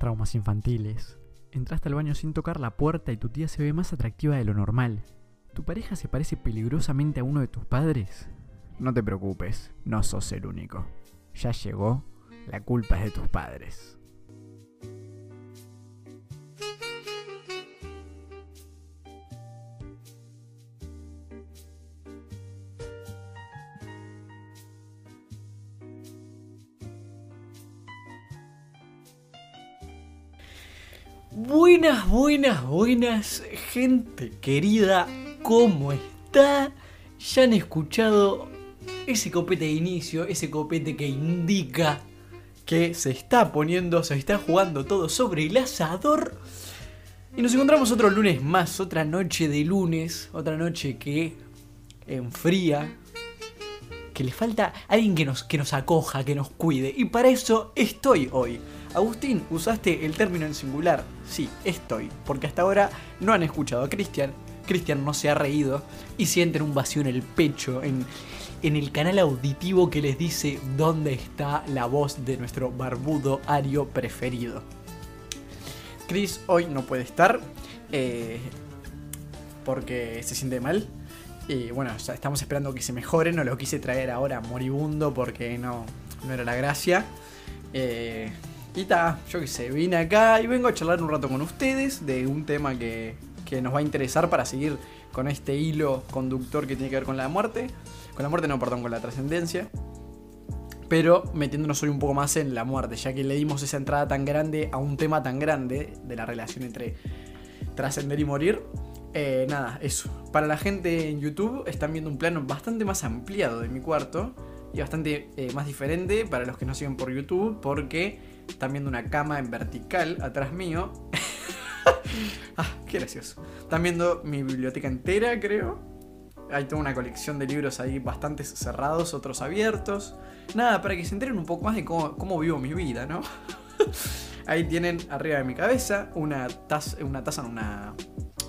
traumas infantiles. Entraste al baño sin tocar la puerta y tu tía se ve más atractiva de lo normal. ¿Tu pareja se parece peligrosamente a uno de tus padres? No te preocupes, no sos el único. Ya llegó, la culpa es de tus padres. Buenas, buenas, buenas, gente querida, ¿cómo está? Ya han escuchado ese copete de inicio, ese copete que indica que se está poniendo, se está jugando todo sobre el asador. Y nos encontramos otro lunes más, otra noche de lunes, otra noche que enfría, que le falta alguien que nos, que nos acoja, que nos cuide. Y para eso estoy hoy. Agustín, usaste el término en singular. Sí, estoy. Porque hasta ahora no han escuchado a Cristian. Cristian no se ha reído y sienten un vacío en el pecho, en, en el canal auditivo que les dice dónde está la voz de nuestro barbudo ario preferido. Chris hoy no puede estar eh, porque se siente mal. Y bueno, estamos esperando que se mejore. No lo quise traer ahora moribundo porque no, no era la gracia. Eh, y ta, yo qué sé, vine acá y vengo a charlar un rato con ustedes de un tema que, que nos va a interesar para seguir con este hilo conductor que tiene que ver con la muerte. Con la muerte, no, perdón, con la trascendencia. Pero metiéndonos hoy un poco más en la muerte, ya que le dimos esa entrada tan grande a un tema tan grande de la relación entre trascender y morir. Eh, nada, eso. Para la gente en YouTube están viendo un plano bastante más ampliado de mi cuarto y bastante eh, más diferente para los que no siguen por YouTube porque están viendo una cama en vertical atrás mío. ah, qué gracioso. Están viendo mi biblioteca entera, creo. Hay toda una colección de libros ahí bastante cerrados, otros abiertos. Nada, para que se enteren un poco más de cómo, vivo mi vida, ¿no? ahí tienen arriba de mi cabeza una taza, una taza, una...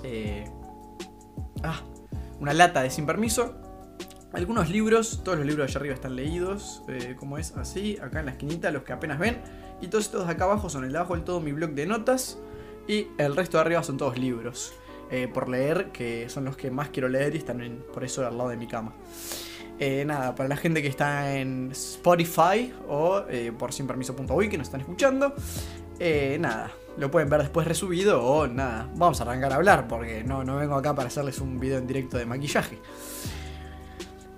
Eh, ah, una lata de sin permiso. Algunos libros, todos los libros de allá arriba están leídos, eh, como es así, acá en la esquinita, los que apenas ven. Y todos estos de acá abajo son el de abajo del todo mi blog de notas. Y el resto de arriba son todos libros eh, por leer, que son los que más quiero leer y están por eso al lado de mi cama. Eh, nada, para la gente que está en Spotify o eh, por sinpermiso.uy que nos están escuchando, nada, lo pueden ver después resubido o nada, vamos a arrancar a hablar porque no, no vengo acá para hacerles un video en directo de maquillaje.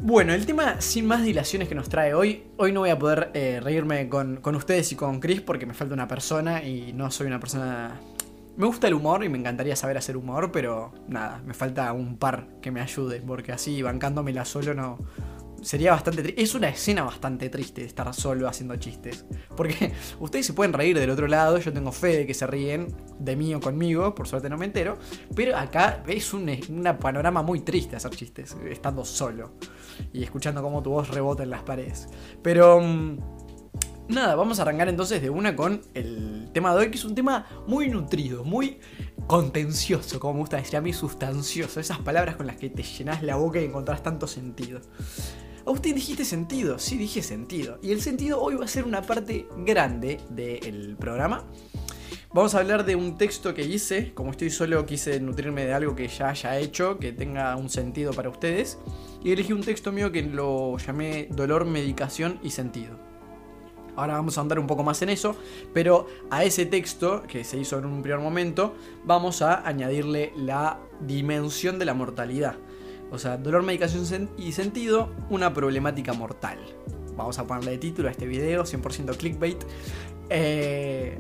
Bueno, el tema sin más dilaciones que nos trae hoy, hoy no voy a poder eh, reírme con, ustedes y con Chris porque me falta una persona y no soy una persona... Me gusta el humor y me encantaría saber hacer humor, pero nada, me falta un par que me ayude porque así bancándomela solo no, sería bastante. Es una escena bastante triste estar solo haciendo chistes. Porque ustedes se pueden reír del otro lado, yo tengo fe de que se ríen de mí o conmigo, por suerte no me entero. Pero acá es un una panorama muy triste hacer chistes, estando solo. Y escuchando cómo tu voz rebota en las paredes. Pero... Mm, nada, vamos a arrancar entonces de una con el tema de hoy, es un tema muy nutrido, muy contencioso, como me gusta decir a mí, sustancioso. Esas palabras con las que te llenas la boca y encontrás tanto sentido. Agustín, dijiste sentido. Sí, dije sentido. Y el sentido hoy va a ser una parte grande del programa. Vamos a hablar de un texto que hice. Como estoy solo, quise nutrirme de algo que ya haya hecho, que tenga un sentido para ustedes. Y elegí un texto mío que lo llamé Dolor, Medicación y Sentido. Ahora vamos a andar un poco más en eso, pero a ese texto, que se hizo en un primer momento, vamos a añadirle la dimensión de la mortalidad. O sea, dolor, medicación y sentido, una problemática mortal. Vamos a ponerle de título a este video, 100% clickbait. Eh,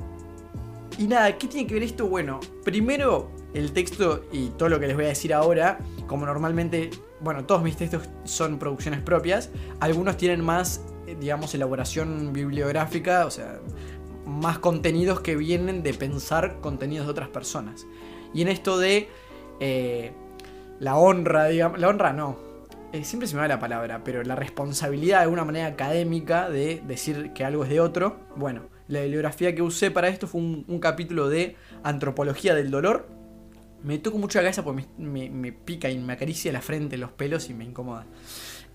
y nada, ¿qué tiene que ver esto? Bueno, primero el texto y todo lo que les voy a decir ahora, como normalmente, bueno, todos mis textos son producciones propias, algunos tienen más, eh, digamos, elaboración bibliográfica, o sea, más contenidos que vienen de pensar contenidos de otras personas. Y en esto de eh, la honra, digamos, la honra no, eh, siempre se me va la palabra, pero la responsabilidad de una manera académica de decir que algo es de otro. Bueno, la bibliografía que usé para esto fue un, capítulo de Antropología del Dolor. Me toco mucho la cabeza porque me, pica y me acaricia la frente, los pelos y me incomoda.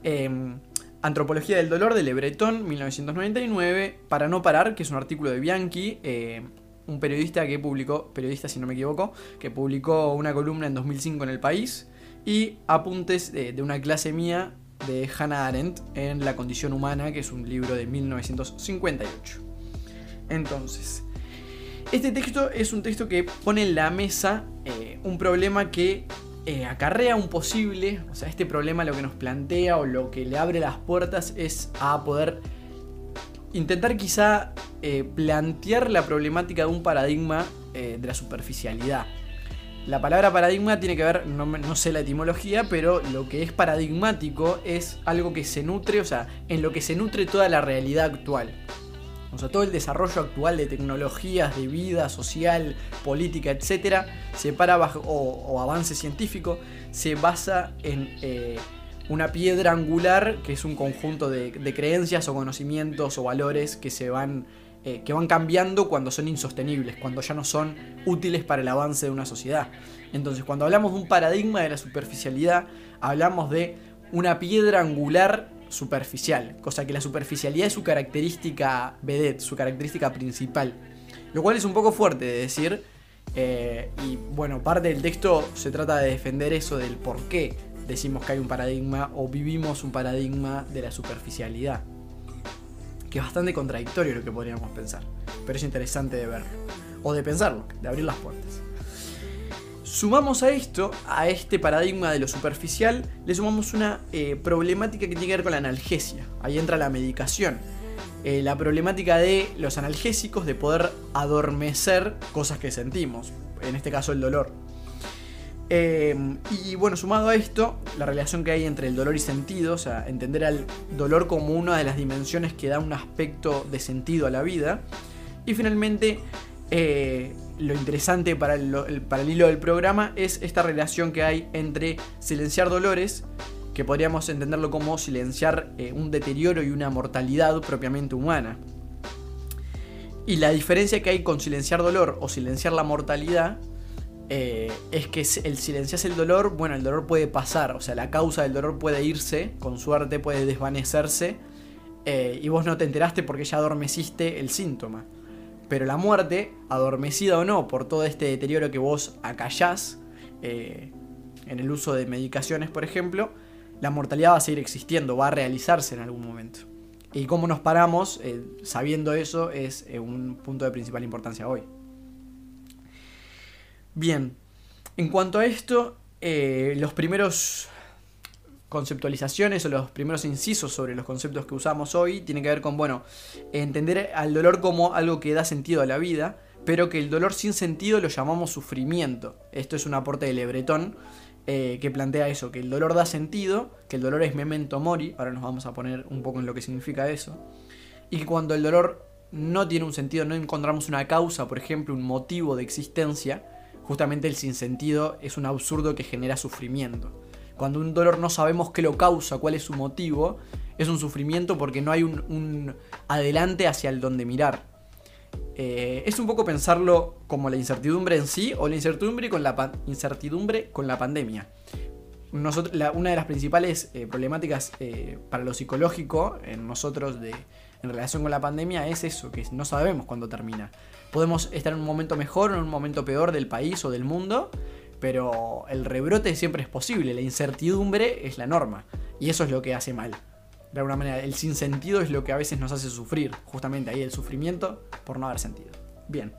Em, Antropología del Dolor de Le Breton, 1999. Para no parar, que es un artículo de Bianchi. Eh, un periodista que publicó, periodista si no me equivoco, que publicó una columna en 2005 en El País y apuntes de, una clase mía de Hannah Arendt en La condición humana, que es un libro de 1958. Entonces, este texto es un texto que pone en la mesa eh, un problema que eh, acarrea un posible, o sea, este problema lo que nos plantea o lo que le abre las puertas es a poder intentar quizá eh, plantear la problemática de un paradigma de la superficialidad. La palabra paradigma tiene que ver, no, no, sé la etimología, pero lo que es paradigmático es algo que se nutre, o sea, en lo que se nutre toda la realidad actual. O sea, todo el desarrollo actual de tecnologías, de vida social, política, etcétera, se para bajo, o, avance científico, se basa en eh, una piedra angular que es un conjunto de, creencias o conocimientos o valores que se van eh, que van cambiando cuando son insostenibles, cuando ya no son útiles para el avance de una sociedad. Entonces, cuando hablamos de un paradigma de la superficialidad, hablamos de una piedra angular superficial, cosa que la superficialidad es su característica vedette, su característica principal. Lo cual es un poco fuerte de decir, eh, y bueno, parte del texto se trata de defender eso del por qué decimos que hay un paradigma o vivimos un paradigma de la superficialidad. Que es bastante contradictorio lo que podríamos pensar, pero es interesante de verlo, o de pensarlo, de abrir las puertas. Sumamos a esto, a este paradigma de lo superficial, le sumamos una eh, problemática que tiene que ver con la analgesia. Ahí entra la medicación. Eh, la problemática de los analgésicos, de poder adormecer cosas que sentimos, en este caso el dolor. Em, y bueno, sumado a esto, la relación que hay entre el dolor y sentido, o sea, entender al dolor como una de las dimensiones que da un aspecto de sentido a la vida. Y finalmente, eh, lo interesante para el, hilo del programa es esta relación que hay entre silenciar dolores, que podríamos entenderlo como silenciar eh, un deterioro y una mortalidad propiamente humana. Y la diferencia que hay con silenciar dolor o silenciar la mortalidad eh, es que el silencias el dolor, bueno, el dolor puede pasar, o sea, la causa del dolor puede irse, con suerte puede desvanecerse, y vos no te enteraste porque ya adormeciste el síntoma. Pero la muerte, adormecida o no por todo este deterioro que vos acallás eh, en el uso de medicaciones, por ejemplo, la mortalidad va a seguir existiendo, va a realizarse en algún momento. Y cómo nos paramos eh, sabiendo eso es eh, un punto de principal importancia hoy. Bien, en cuanto a esto, los primeros conceptualizaciones o los primeros incisos sobre los conceptos que usamos hoy tienen que ver con, bueno, entender al dolor como algo que da sentido a la vida, pero que el dolor sin sentido lo llamamos sufrimiento. Esto es un aporte de Lebretón eh, que plantea eso, que el dolor da sentido, que el dolor es memento mori, ahora nos vamos a poner un poco en lo que significa eso, y que cuando el dolor no tiene un sentido, no encontramos una causa, por ejemplo, un motivo de existencia, justamente el sinsentido es un absurdo que genera sufrimiento. Cuando un dolor no sabemos qué lo causa, cuál es su motivo, es un sufrimiento porque no hay un, adelante hacia el donde mirar. Eh, es un poco pensarlo como la incertidumbre en sí o la incertidumbre con la, incertidumbre con la pandemia. una de las principales eh, problemáticas eh, para lo psicológico en nosotros de, en relación con la pandemia es eso, que no sabemos cuándo termina. Podemos estar en un momento mejor o en un momento peor del país o del mundo, pero el rebrote siempre es posible, la incertidumbre es la norma, y eso es lo que hace mal. De alguna manera, el sinsentido es lo que a veces nos hace sufrir, justamente ahí el sufrimiento por no haber sentido. Bien.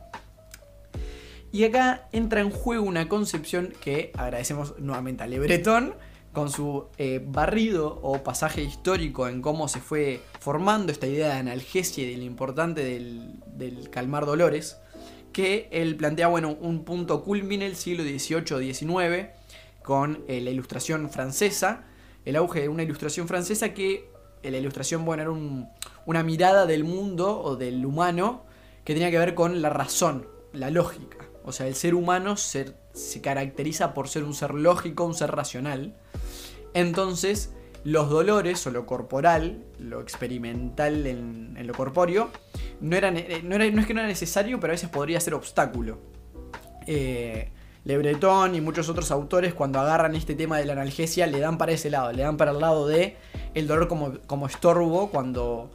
Y acá entra en juego una concepción que agradecemos nuevamente a Le Breton con su eh, barrido o pasaje histórico en cómo se fue formando esta idea de analgesia y de lo importante del calmar dolores que él plantea, bueno, un punto culmine el siglo XVIII-XIX con eh, la ilustración francesa, el auge de una ilustración francesa que eh, la ilustración, bueno, era una mirada del mundo o del humano que tenía que ver con la razón, la lógica. O sea, el ser humano se, se caracteriza por ser un ser lógico, un ser racional. Entonces, los dolores o lo corporal, lo experimental en, lo corpóreo, no, era, eh, no, es que no era necesario, pero a veces podría ser obstáculo. Eh, Le Breton y muchos otros autores cuando agarran este tema de la analgesia le dan para ese lado, le dan para el lado de el dolor como, como estorbo cuando...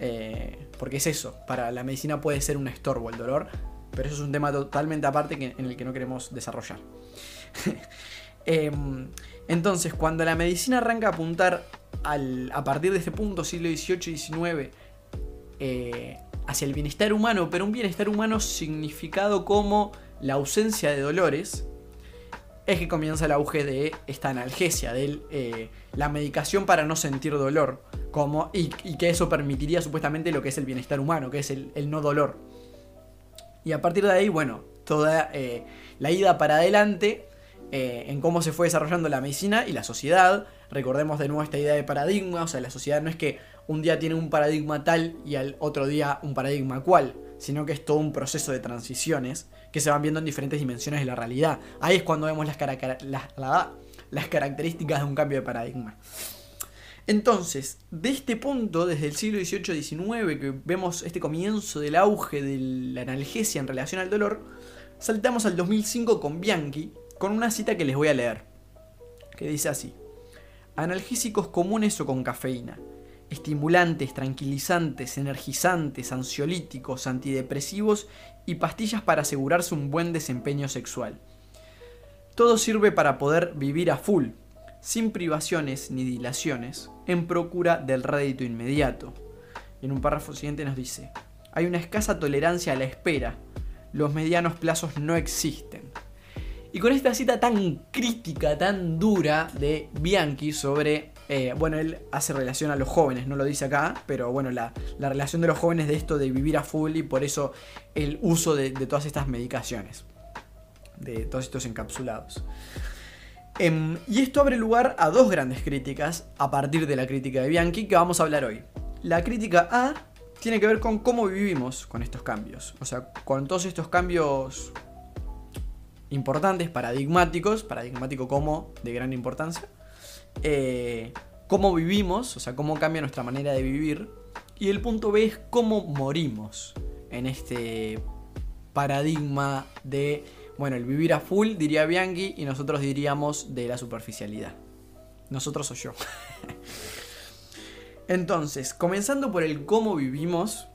Eh, porque es eso, para la medicina puede ser un estorbo el dolor, Pero eso es un tema totalmente aparte en el que no queremos desarrollar. Em, entonces, cuando la medicina arranca a apuntar a partir de este punto, siglo XVIII y XIX, eh, hacia el bienestar humano, pero un bienestar humano significado como la ausencia de dolores, es que comienza el auge de esta analgesia, de eh, la medicación para no sentir dolor, como, y, que eso permitiría supuestamente lo que es el bienestar humano, que es el, no dolor. Y a partir de ahí, bueno, toda eh, la ida para adelante eh, en cómo se fue desarrollando la medicina y la sociedad. Recordemos de nuevo esta idea de paradigma, o sea, la sociedad no es que un día tiene un paradigma tal y al otro día un paradigma cual, sino que es todo un proceso de transiciones que se van viendo en diferentes dimensiones de la realidad. Ahí es cuando vemos las, las características de un cambio de paradigma. Entonces, de este punto, desde el siglo XVIII-XIX, que vemos este comienzo del auge de la analgesia en relación al dolor, saltamos al 2005 con Bianchi, con una cita que les voy a leer, que dice así, analgésicos comunes o con cafeína, estimulantes, tranquilizantes, energizantes, ansiolíticos, antidepresivos y pastillas para asegurarse un buen desempeño sexual. Todo sirve para poder vivir a full, sin privaciones ni dilaciones, en procura del rédito inmediato. Y en un párrafo siguiente nos dice, hay una escasa tolerancia a la espera, los medianos plazos no existen. Y con esta cita tan crítica, tan dura de Bianchi sobre, eh, bueno, él hace relación a los jóvenes, no lo dice acá, pero bueno, la, relación de los jóvenes de esto de vivir a full y por eso el uso de, todas estas medicaciones, de todos estos encapsulados. Em, y esto abre lugar a dos grandes críticas a partir de la crítica de Bianchi que vamos a hablar hoy. La crítica A tiene que ver con cómo vivimos con estos cambios, o sea, con todos estos cambios importantes, paradigmáticos, paradigmático como de gran importancia, eh, cómo vivimos, o sea, cómo cambia nuestra manera de vivir, y el punto B es cómo morimos en este paradigma de, bueno, el vivir a full, diría Bianchi, y nosotros diríamos de la superficialidad. Nosotros o yo. Entonces, comenzando por el cómo vivimos,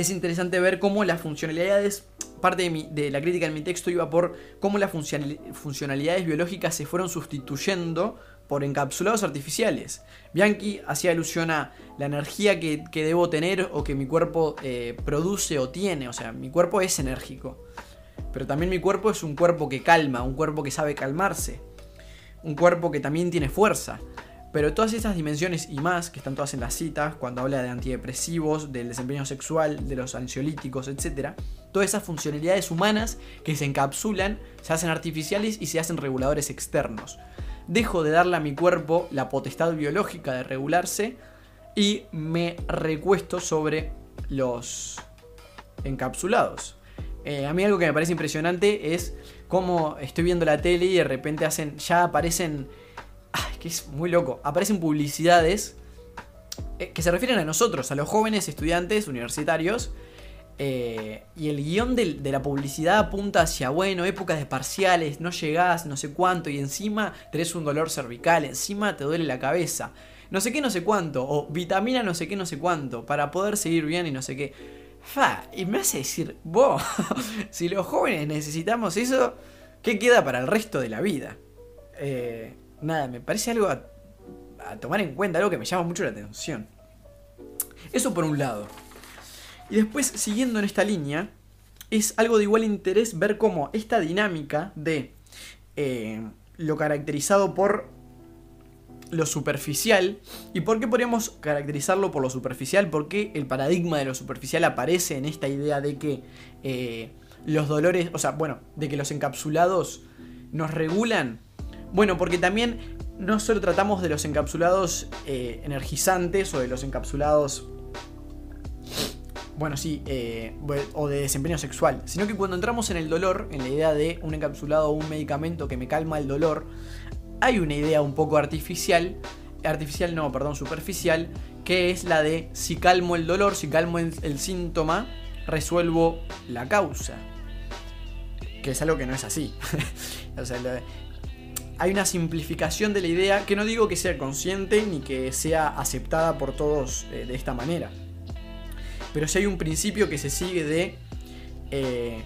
es interesante ver cómo las funcionalidades parte de, la crítica en mi texto iba por cómo las funcionalidades biológicas se fueron sustituyendo por encapsulados artificiales. Bianchi hacía alusión a la energía que, debo tener o que mi cuerpo eh, produce o tiene. O sea, mi cuerpo es enérgico. Pero también mi cuerpo es un cuerpo que calma, un cuerpo que sabe calmarse. Un cuerpo que también tiene fuerza. Pero todas estas dimensiones y más, que están todas en las citas, cuando habla de antidepresivos, del desempeño sexual, de los ansiolíticos, etc., todas esas funcionalidades humanas que se encapsulan, se hacen artificiales y se hacen reguladores externos. Dejo de darle a mi cuerpo la potestad biológica de regularse y me recuesto sobre los encapsulados. Eh, a mí algo que me parece impresionante es cómo estoy viendo la tele y de repente hacen, ya aparecen que es muy loco. Aparecen publicidades eh, que se refieren a nosotros, a los jóvenes estudiantes universitarios. Eh, y el guion de, la publicidad apunta hacia, bueno, épocas de parciales, no llegás, no sé cuánto, y encima tenés un dolor cervical, encima te duele la cabeza, no sé qué, no sé cuánto, o vitamina no sé qué, no sé cuánto, para poder seguir bien y no sé qué. Fa, y me hace decir, vos, si los jóvenes necesitamos eso, ¿qué queda para el resto de la vida? Eh, nada, me parece algo a, tomar en cuenta, algo que me llama mucho la atención. Eso por un lado. Y después, siguiendo en esta línea, es algo de igual interés ver cómo esta dinámica de eh, lo caracterizado por lo superficial. ¿Y por qué podríamos caracterizarlo por lo superficial? Porque el paradigma de lo superficial aparece en esta idea de que eh, los dolores, o sea, bueno, de que los encapsulados nos regulan bueno, porque también no solo tratamos de los encapsulados eh, energizantes o de los encapsulados, bueno, sí, eh, o de desempeño sexual, sino que cuando entramos en el dolor, en la idea de un encapsulado o un medicamento que me calma el dolor, hay una idea un poco artificial, artificial no, perdón, superficial, que es la de si calmo el dolor, si calmo el, síntoma, resuelvo la causa. Que es algo que no es así. o sea, hay una simplificación de la idea que no digo que sea consciente ni que sea aceptada por todos eh, de esta manera. Pero sí hay un principio que se sigue de eh,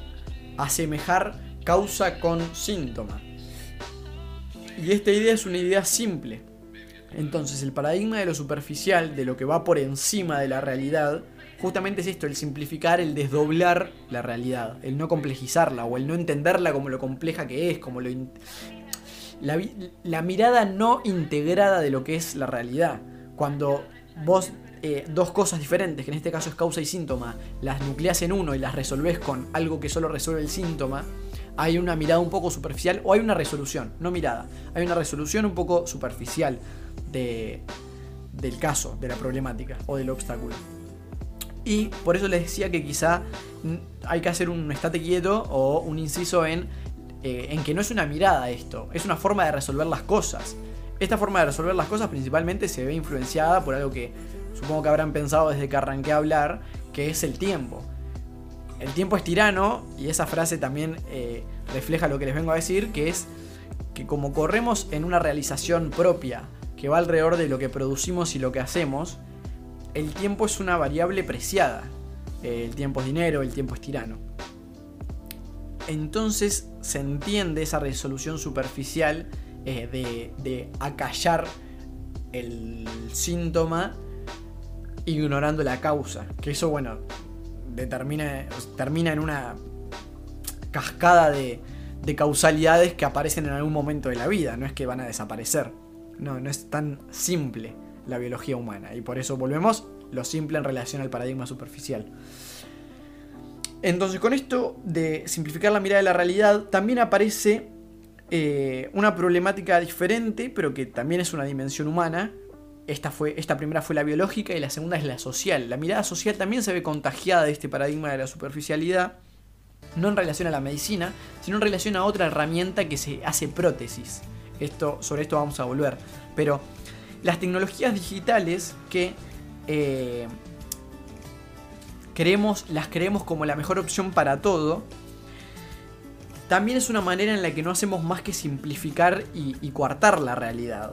asemejar causa con síntoma. Y esta idea es una idea simple. Entonces el paradigma de lo superficial, de lo que va por encima de la realidad, justamente es esto, el simplificar, el desdoblar la realidad, el no complejizarla o el no entenderla como lo compleja que es, como lo... La, mirada no integrada de lo que es la realidad. Cuando vos eh, dos cosas diferentes, que en este caso es causa y síntoma, las nucleas en uno y las resolvés con algo que solo resuelve el síntoma, hay una mirada un poco superficial o hay una resolución, no mirada, hay una resolución un poco superficial de, del caso, de la problemática o del obstáculo. Y por eso les decía que quizá hay que hacer un estate quieto o un inciso en, eh, en que no es una mirada esto, es una forma de resolver las cosas. Esta forma de resolver las cosas principalmente se ve influenciada por algo que supongo que habrán pensado desde que arranqué a hablar, que es el tiempo. El tiempo es tirano y esa frase también eh, refleja lo que les vengo a decir, que es que como corremos en una realización propia que va alrededor de lo que producimos y lo que hacemos, el tiempo es una variable preciada. El tiempo es dinero, el tiempo es tirano. Entonces se entiende esa resolución superficial eh, de, acallar el síntoma ignorando la causa. Que eso, bueno, determina, termina en una cascada de, de causalidades que aparecen en algún momento de la vida. No es que van a desaparecer. No, no es tan simple la biología humana. Y por eso volvemos lo simple en relación al paradigma superficial. Entonces, con esto de simplificar la mirada de la realidad, también aparece eh, una problemática diferente, pero que también es una dimensión humana, esta, fue, esta primera fue la biológica y la segunda es la social. La mirada social también se ve contagiada de este paradigma de la superficialidad, no en relación a la medicina, sino en relación a otra herramienta que se hace prótesis. Esto, sobre esto vamos a volver. Pero las tecnologías digitales que eh, creemos, las creemos como la mejor opción para todo, también es una manera en la que no hacemos más que simplificar y, coartar la realidad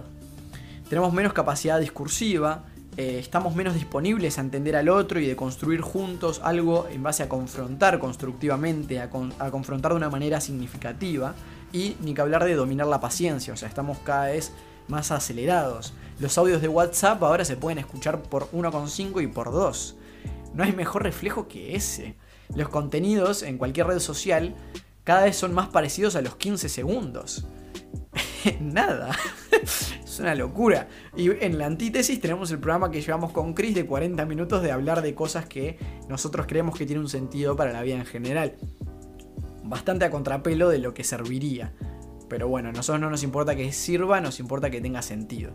tenemos menos capacidad discursiva, eh, estamos menos disponibles a entender al otro y de construir juntos algo en base a confrontar constructivamente, a, confrontar de una manera significativa y ni que hablar de dominar la paciencia, o sea, estamos cada vez más acelerados. Los audios de WhatsApp ahora se pueden escuchar por 1,5 y por 2. No hay mejor reflejo que ese. Los contenidos en cualquier red social cada vez son más parecidos a los 15 segundos. Nada. Es una locura. Y en la antítesis tenemos el programa que llevamos con Chris de 40 minutos de hablar de cosas que nosotros creemos que tienen un sentido para la vida en general. Bastante a contrapelo de lo que serviría. Pero bueno, a nosotros no nos importa que sirva, nos importa que tenga sentido.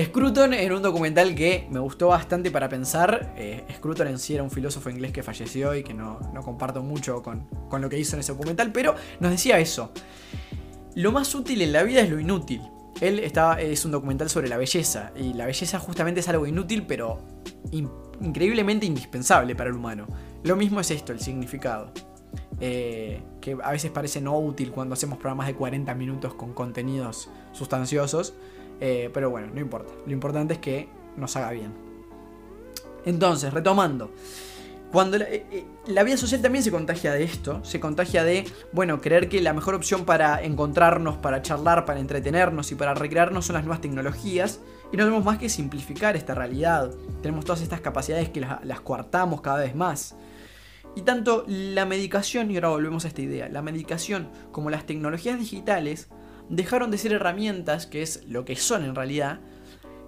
Scruton en un documental que me gustó bastante para pensar. Eh, Scruton en sí era un filósofo inglés que falleció y que no, comparto mucho con, con, lo que hizo en ese documental, pero nos decía eso. Lo más útil en la vida es lo inútil. Él estaba, es un documental sobre la belleza, y la belleza justamente es algo inútil, pero increíblemente indispensable para el humano. Lo mismo es esto, el significado. Eh, que a veces parece no útil cuando hacemos programas de 40 minutos con contenidos sustanciosos, eh, pero bueno, no importa. Lo importante es que nos haga bien. Entonces, retomando. Cuando eh, eh, la, vida social también se contagia de esto, se contagia de, bueno, creer que la mejor opción para encontrarnos, para charlar, para entretenernos y para recrearnos son las nuevas tecnologías. Y no tenemos más que simplificar esta realidad. Tenemos todas estas capacidades que las, las coartamos cada vez más. Y tanto la medicación, y ahora volvemos a esta idea, la medicación como las tecnologías digitales dejaron de ser herramientas, que es lo que son en realidad,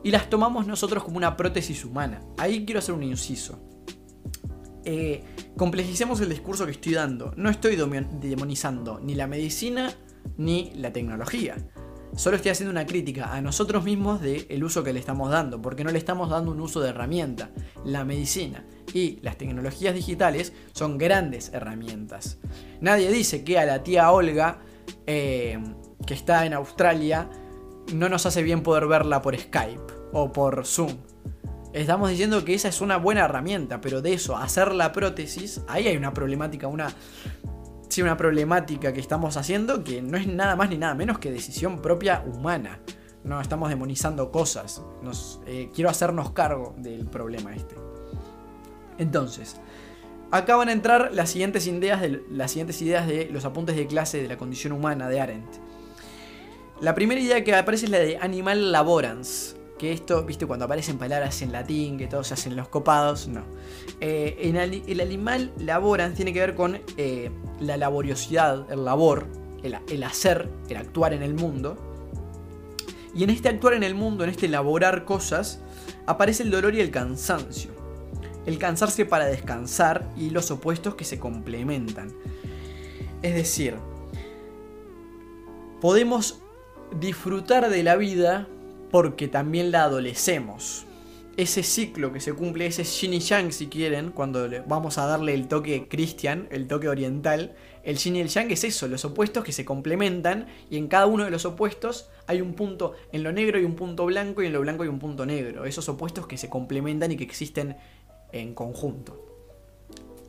y las tomamos nosotros como una prótesis humana. Ahí quiero hacer un inciso. Eh, complejicemos el discurso que estoy dando. No estoy demonizando ni la medicina ni la tecnología. Solo estoy haciendo una crítica a nosotros mismos del uso que le estamos dando, porque no le estamos dando un uso de herramienta. La medicina y las tecnologías digitales son grandes herramientas. Nadie dice que a la tía Olga, eh, que está en Australia, no nos hace bien poder verla por Skype o por Zoom. Estamos diciendo que esa es una buena herramienta, pero de eso, hacer la prótesis, ahí hay una problemática, una, sí, una problemática que estamos haciendo que no es nada más ni nada menos que decisión propia humana. No estamos demonizando cosas. Nos, eh, quiero hacernos cargo del problema este. Entonces, Acá van a entrar las siguientes ideas de, las siguientes ideas de los apuntes de clase de la condición humana de Arendt. La primera idea que aparece es la de animal laborans. Que esto, viste, cuando aparecen palabras en latín, que todos se hacen los copados, no. Eh, el, animal laborans tiene que ver con eh, la laboriosidad, el labor, el, el hacer, el actuar en el mundo. Y en este actuar en el mundo, en este elaborar cosas, aparece el dolor y el cansancio. El cansarse para descansar y los opuestos que se complementan. Es decir, podemos disfrutar de la vida porque también la adolecemos. Ese ciclo que se cumple, ese yin y yang si quieren, cuando vamos a darle el toque cristian, el toque oriental, el yin y el yang es eso, los opuestos que se complementan y en cada uno de los opuestos hay un punto, en lo negro hay un punto blanco y en lo blanco hay un punto negro, esos opuestos que se complementan y que existen en conjunto.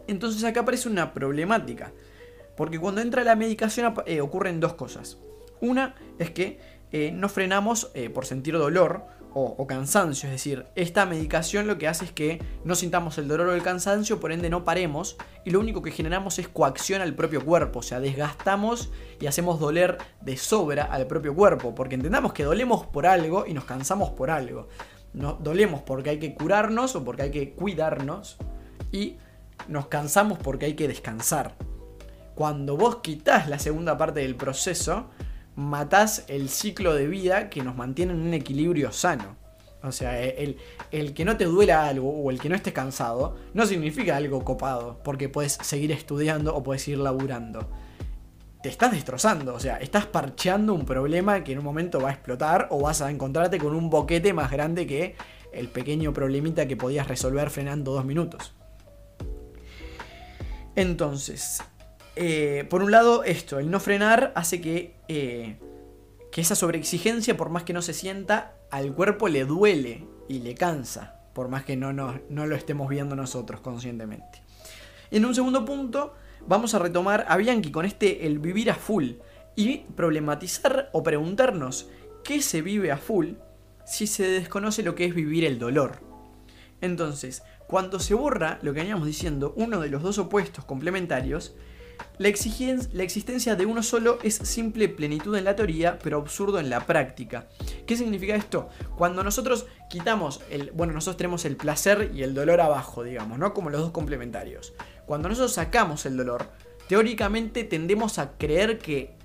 Entonces acá aparece una problemática, porque cuando entra la medicación eh, ocurren dos cosas. Una es que eh, no frenamos eh, por sentir dolor o, cansancio, es decir, esta medicación lo que hace es que no sintamos el dolor o el cansancio, por ende no paremos y lo único que generamos es coacción al propio cuerpo, o sea, desgastamos y hacemos doler de sobra al propio cuerpo, porque entendamos que dolemos por algo y nos cansamos por algo. No, dolemos porque hay que curarnos o porque hay que cuidarnos y nos cansamos porque hay que descansar. Cuando vos quitas la segunda parte del proceso, matás el ciclo de vida que nos mantiene en un equilibrio sano. O sea, el, el, que no te duela algo o el que no estés cansado no significa algo copado, porque puedes seguir estudiando o puedes seguir laburando. Te estás destrozando, o sea, estás parcheando un problema que en un momento va a explotar o vas a encontrarte con un boquete más grande que el pequeño problemita que podías resolver frenando dos minutos. Entonces, eh, por un lado, esto, el no frenar hace que, eh, que esa sobreexigencia, por más que no se sienta, al cuerpo le duele y le cansa, por más que no, no, no lo estemos viendo nosotros conscientemente. En un segundo punto, vamos a retomar a Bianchi con este el vivir a full y problematizar o preguntarnos qué se vive a full si se desconoce lo que es vivir el dolor. Entonces, cuando se borra lo que veníamos diciendo, uno de los dos opuestos complementarios, la, existencia de uno solo es simple plenitud en la teoría, pero absurdo en la práctica. ¿Qué significa esto? Cuando nosotros quitamos el. Bueno, nosotros tenemos el placer y el dolor abajo, digamos, ¿no? Como los dos complementarios. Cuando nosotros sacamos el dolor, teóricamente tendemos a creer que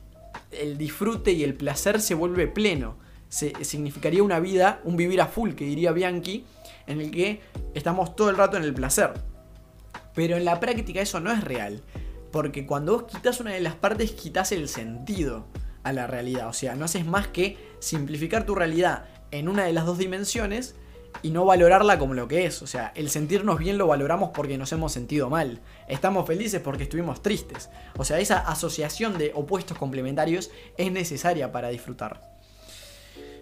el disfrute y el placer se vuelve pleno. Se, significaría una vida, un vivir a full, que diría Bianchi, en el que estamos todo el rato en el placer. Pero en la práctica eso no es real. Porque cuando vos quitas una de las partes, quitas el sentido a la realidad. O sea, no haces más que simplificar tu realidad en una de las dos dimensiones y no valorarla como lo que es. O sea, el sentirnos bien lo valoramos porque nos hemos sentido mal. Estamos felices porque estuvimos tristes. O sea, esa asociación de opuestos complementarios es necesaria para disfrutar.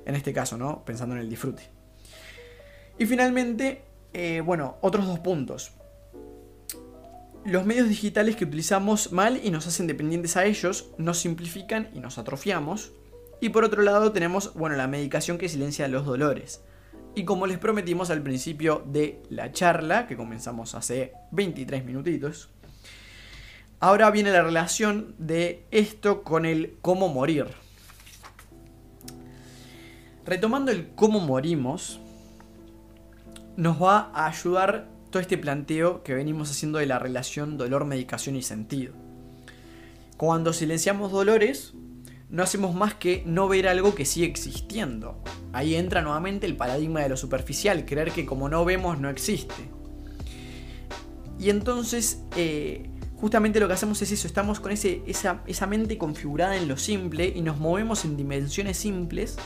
En este caso, ¿no? Pensando en el disfrute. Y finalmente, eh, bueno, otros dos puntos los medios digitales que utilizamos mal y nos hacen dependientes a ellos nos simplifican y nos atrofiamos. Y por otro lado tenemos, bueno, la medicación que silencia los dolores. Y como les prometimos al principio de la charla, que comenzamos hace 23 minutitos, ahora viene la relación de esto con el cómo morir. Retomando el cómo morimos, nos va a ayudar todo este planteo que venimos haciendo de la relación dolor, medicación y sentido. Cuando silenciamos dolores, no hacemos más que no ver algo que sigue existiendo. Ahí entra nuevamente el paradigma de lo superficial, creer que como no vemos no existe. Y entonces, eh, justamente lo que hacemos es eso, estamos con ese, esa, esa mente configurada en lo simple y nos movemos en dimensiones simples,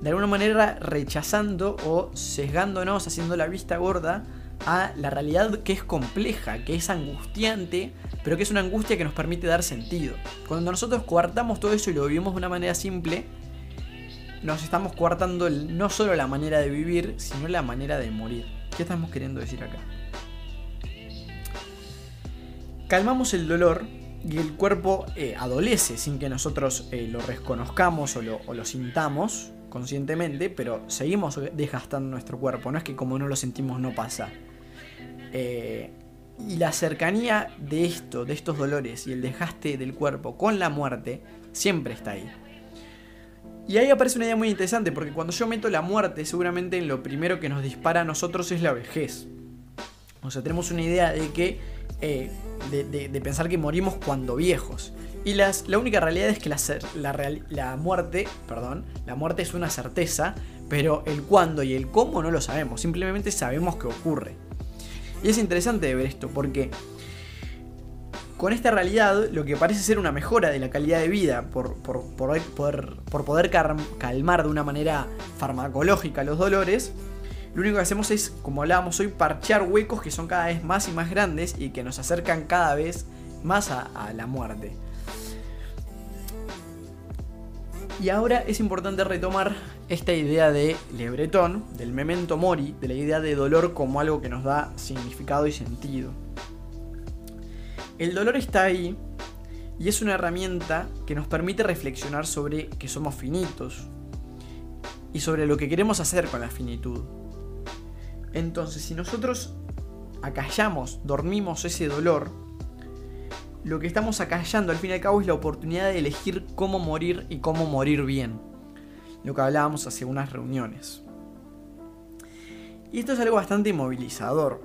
de alguna manera rechazando o sesgándonos, haciendo la vista gorda a la realidad que es compleja, que es angustiante, pero que es una angustia que nos permite dar sentido. Cuando nosotros coartamos todo eso y lo vivimos de una manera simple, nos estamos coartando no solo la manera de vivir, sino la manera de morir. ¿Qué estamos queriendo decir acá? Calmamos el dolor y el cuerpo eh, adolece sin que nosotros eh, lo reconozcamos o lo, o lo sintamos conscientemente, pero seguimos desgastando nuestro cuerpo. No es que como no lo sentimos no pasa. Eh, Y la cercanía de esto, de estos dolores y el desgaste del cuerpo con la muerte, siempre está ahí. Y ahí aparece una idea muy interesante, porque cuando yo meto la muerte, seguramente lo primero que nos dispara a nosotros es la vejez. O sea, tenemos una idea de que. Eh, de, pensar que morimos cuando viejos. Y las, la única realidad es que la, la muerte, perdón, la muerte es una certeza, pero el cuándo y el cómo no lo sabemos, simplemente sabemos que ocurre. Y es interesante ver esto, porque con esta realidad, lo que parece ser una mejora de la calidad de vida por, por, por poder calmar de una manera farmacológica los dolores, lo único que hacemos es, como hablábamos hoy, parchear huecos que son cada vez más y más grandes y que nos acercan cada vez más a la muerte. Y ahora es importante retomar esta idea de Le Breton, del memento mori, de la idea de dolor como algo que nos da significado y sentido. El dolor está ahí y es una herramienta que nos permite reflexionar sobre que somos finitos y sobre lo que queremos hacer con la finitud. Entonces, si nosotros acallamos, dormimos ese dolor, lo que estamos acallando al fin y al cabo es la oportunidad de elegir cómo morir y cómo morir bien. Lo que hablábamos hace unas reuniones. Y esto es algo bastante movilizador.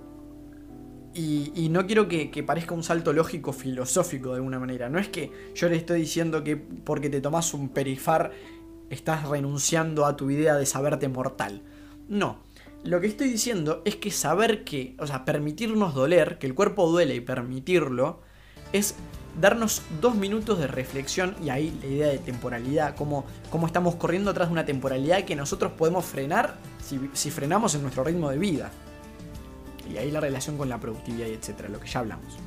Y, no quiero que, que, parezca un salto lógico filosófico de alguna manera. No es que yo le estoy diciendo que porque te tomas un perifar estás renunciando a tu idea de saberte mortal. No. Lo que estoy diciendo es que saber que, o sea, permitirnos doler, que el cuerpo duele y permitirlo, es darnos dos minutos de reflexión y ahí la idea de temporalidad, cómo, cómo estamos corriendo atrás de una temporalidad que nosotros podemos frenar si, frenamos en nuestro ritmo de vida. Y ahí la relación con la productividad y etcétera, lo que ya hablamos.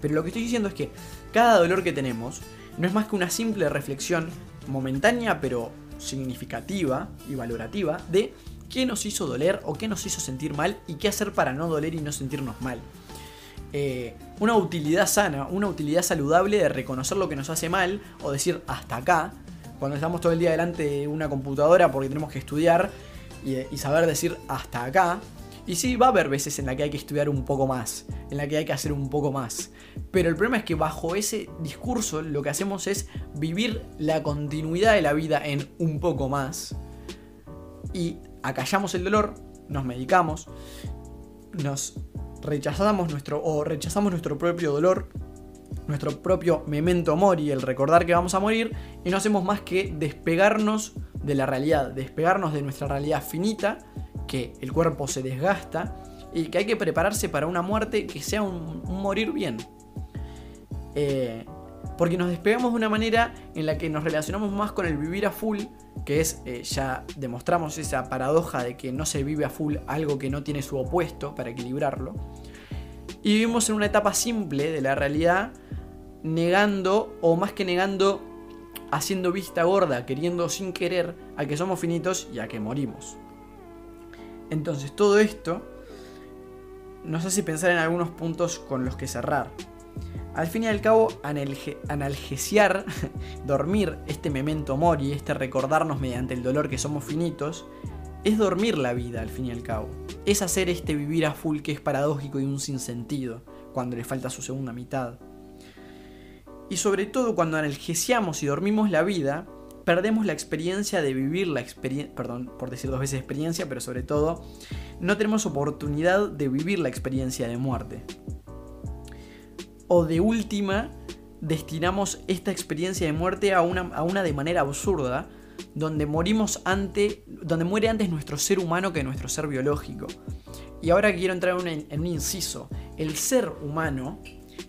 Pero lo que estoy diciendo es que cada dolor que tenemos no es más que una simple reflexión momentánea pero significativa y valorativa de qué nos hizo doler o qué nos hizo sentir mal y qué hacer para no doler y no sentirnos mal. Eh, una utilidad sana, una utilidad saludable de reconocer lo que nos hace mal o decir hasta acá, cuando estamos todo el día delante de una computadora porque tenemos que estudiar y, y saber decir hasta acá, y sí, va a haber veces en la que hay que estudiar un poco más, en la que hay que hacer un poco más. Pero el problema es que bajo ese discurso lo que hacemos es vivir la continuidad de la vida en un poco más. Y acallamos el dolor, nos medicamos, nos rechazamos nuestro o rechazamos nuestro propio dolor, nuestro propio memento mori, el recordar que vamos a morir y no hacemos más que despegarnos de la realidad, despegarnos de nuestra realidad finita, que el cuerpo se desgasta y que hay que prepararse para una muerte que sea un, morir bien. Eh, porque nos despegamos de una manera en la que nos relacionamos más con el vivir a full, que es, eh, ya demostramos esa paradoja de que no se vive a full algo que no tiene su opuesto para equilibrarlo. Y vivimos en una etapa simple de la realidad, negando, o más que negando, haciendo vista gorda, queriendo sin querer a que somos finitos y a que morimos. Entonces todo esto nos hace pensar en algunos puntos con los que cerrar. Al fin y al cabo, analgesiar, dormir este memento mori, este recordarnos mediante el dolor que somos finitos, es dormir la vida al fin y al cabo. Es hacer este vivir a full que es paradójico y un sinsentido, cuando le falta su segunda mitad. Y sobre todo cuando analgesiamos y dormimos la vida, perdemos la experiencia de vivir la experiencia, perdón por decir dos veces experiencia, pero sobre todo, no tenemos oportunidad de vivir la experiencia de muerte o de última destinamos esta experiencia de muerte a una, a una de manera absurda, donde morimos ante, donde muere antes nuestro ser humano que nuestro ser biológico. Y ahora quiero entrar en un, inciso. El ser humano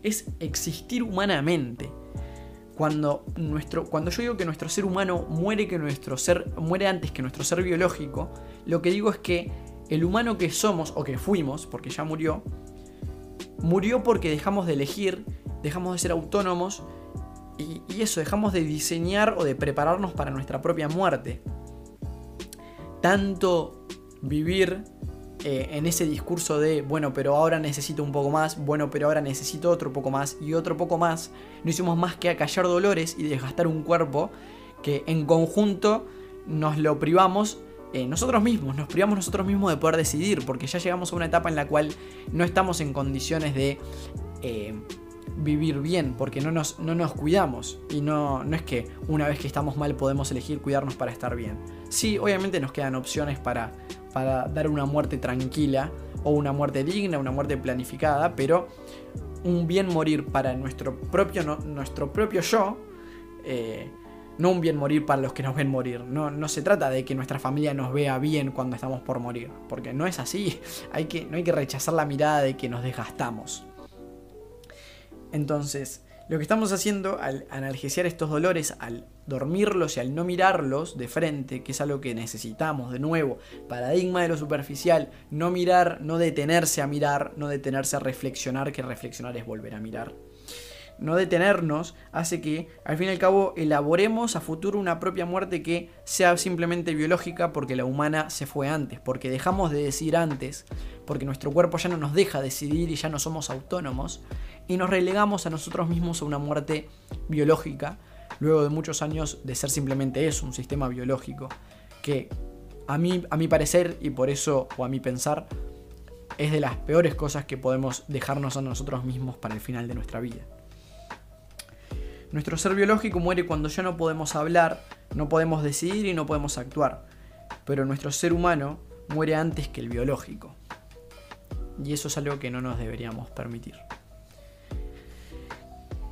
es existir humanamente. Cuando, nuestro, cuando yo digo que nuestro ser humano muere, que nuestro ser, muere antes que nuestro ser biológico, lo que digo es que el humano que somos, o que fuimos, porque ya murió, murió porque dejamos de elegir, dejamos de ser autónomos y, eso, dejamos de diseñar o de prepararnos para nuestra propia muerte. Tanto vivir eh, en ese discurso de, bueno, pero ahora necesito un poco más, bueno, pero ahora necesito otro poco más y otro poco más, no hicimos más que acallar dolores y desgastar un cuerpo que en conjunto nos lo privamos eh, nosotros mismos, nos privamos nosotros mismos de poder decidir, porque ya llegamos a una etapa en la cual no estamos en condiciones de eh, vivir bien, porque no nos, no nos cuidamos. Y no, no es que una vez que estamos mal podemos elegir cuidarnos para estar bien. Sí, obviamente nos quedan opciones para, para dar una muerte tranquila, o una muerte digna, una muerte planificada, pero un bien morir para nuestro propio, nuestro propio yo, eh, no un bien morir para los que nos ven morir. No, no, se trata de que nuestra familia nos vea bien cuando estamos por morir, porque no es así. Hay que, no hay que rechazar la mirada de que nos desgastamos. Entonces, lo que estamos haciendo al analgesiar estos dolores, al dormirlos y al no mirarlos de frente, que es algo que necesitamos, de nuevo, paradigma de lo superficial, no mirar, no detenerse a mirar, no detenerse a reflexionar, que reflexionar es volver a mirar. No detenernos hace que, al fin y al cabo, elaboremos a futuro una propia muerte que sea simplemente biológica porque la humana se fue antes, porque dejamos de decir antes, porque nuestro cuerpo ya no nos deja decidir y ya no somos autónomos, y nos relegamos a nosotros mismos a una muerte biológica, luego de muchos años de ser simplemente eso, un sistema biológico, que a mí, a mi parecer, y por eso, o a mi pensar, es de las peores cosas que podemos dejarnos a nosotros mismos para el final de nuestra vida. Nuestro ser biológico muere cuando ya no podemos hablar, no podemos decidir y no podemos actuar. Pero nuestro ser humano muere antes que el biológico. Y eso es algo que no nos deberíamos permitir.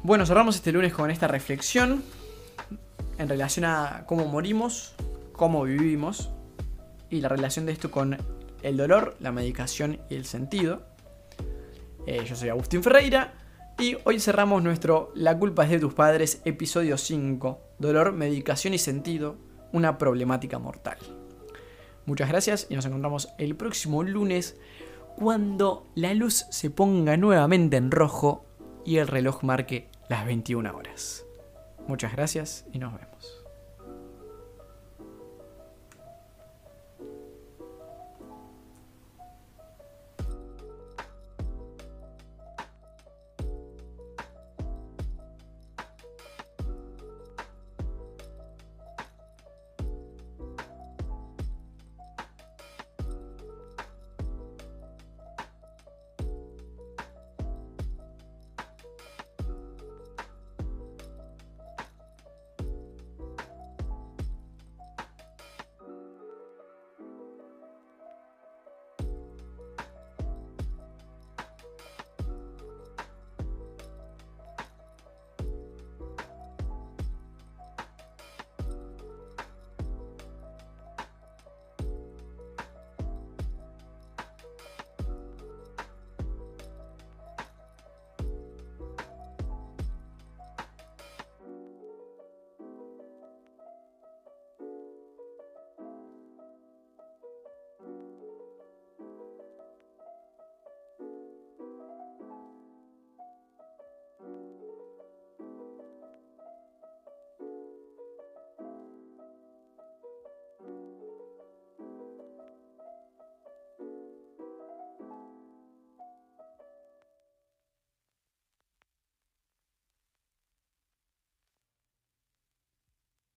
Bueno, cerramos este lunes con esta reflexión en relación a cómo morimos, cómo vivimos y la relación de esto con el dolor, la medicación y el sentido. Eh, yo soy Agustín Ferreira y hoy cerramos nuestro La culpa es de tus padres, episodio 5, dolor, medicación y sentido, una problemática mortal. Muchas gracias y nos encontramos el próximo lunes cuando la luz se ponga nuevamente en rojo y el reloj marque las 21 horas. Muchas gracias y nos vemos.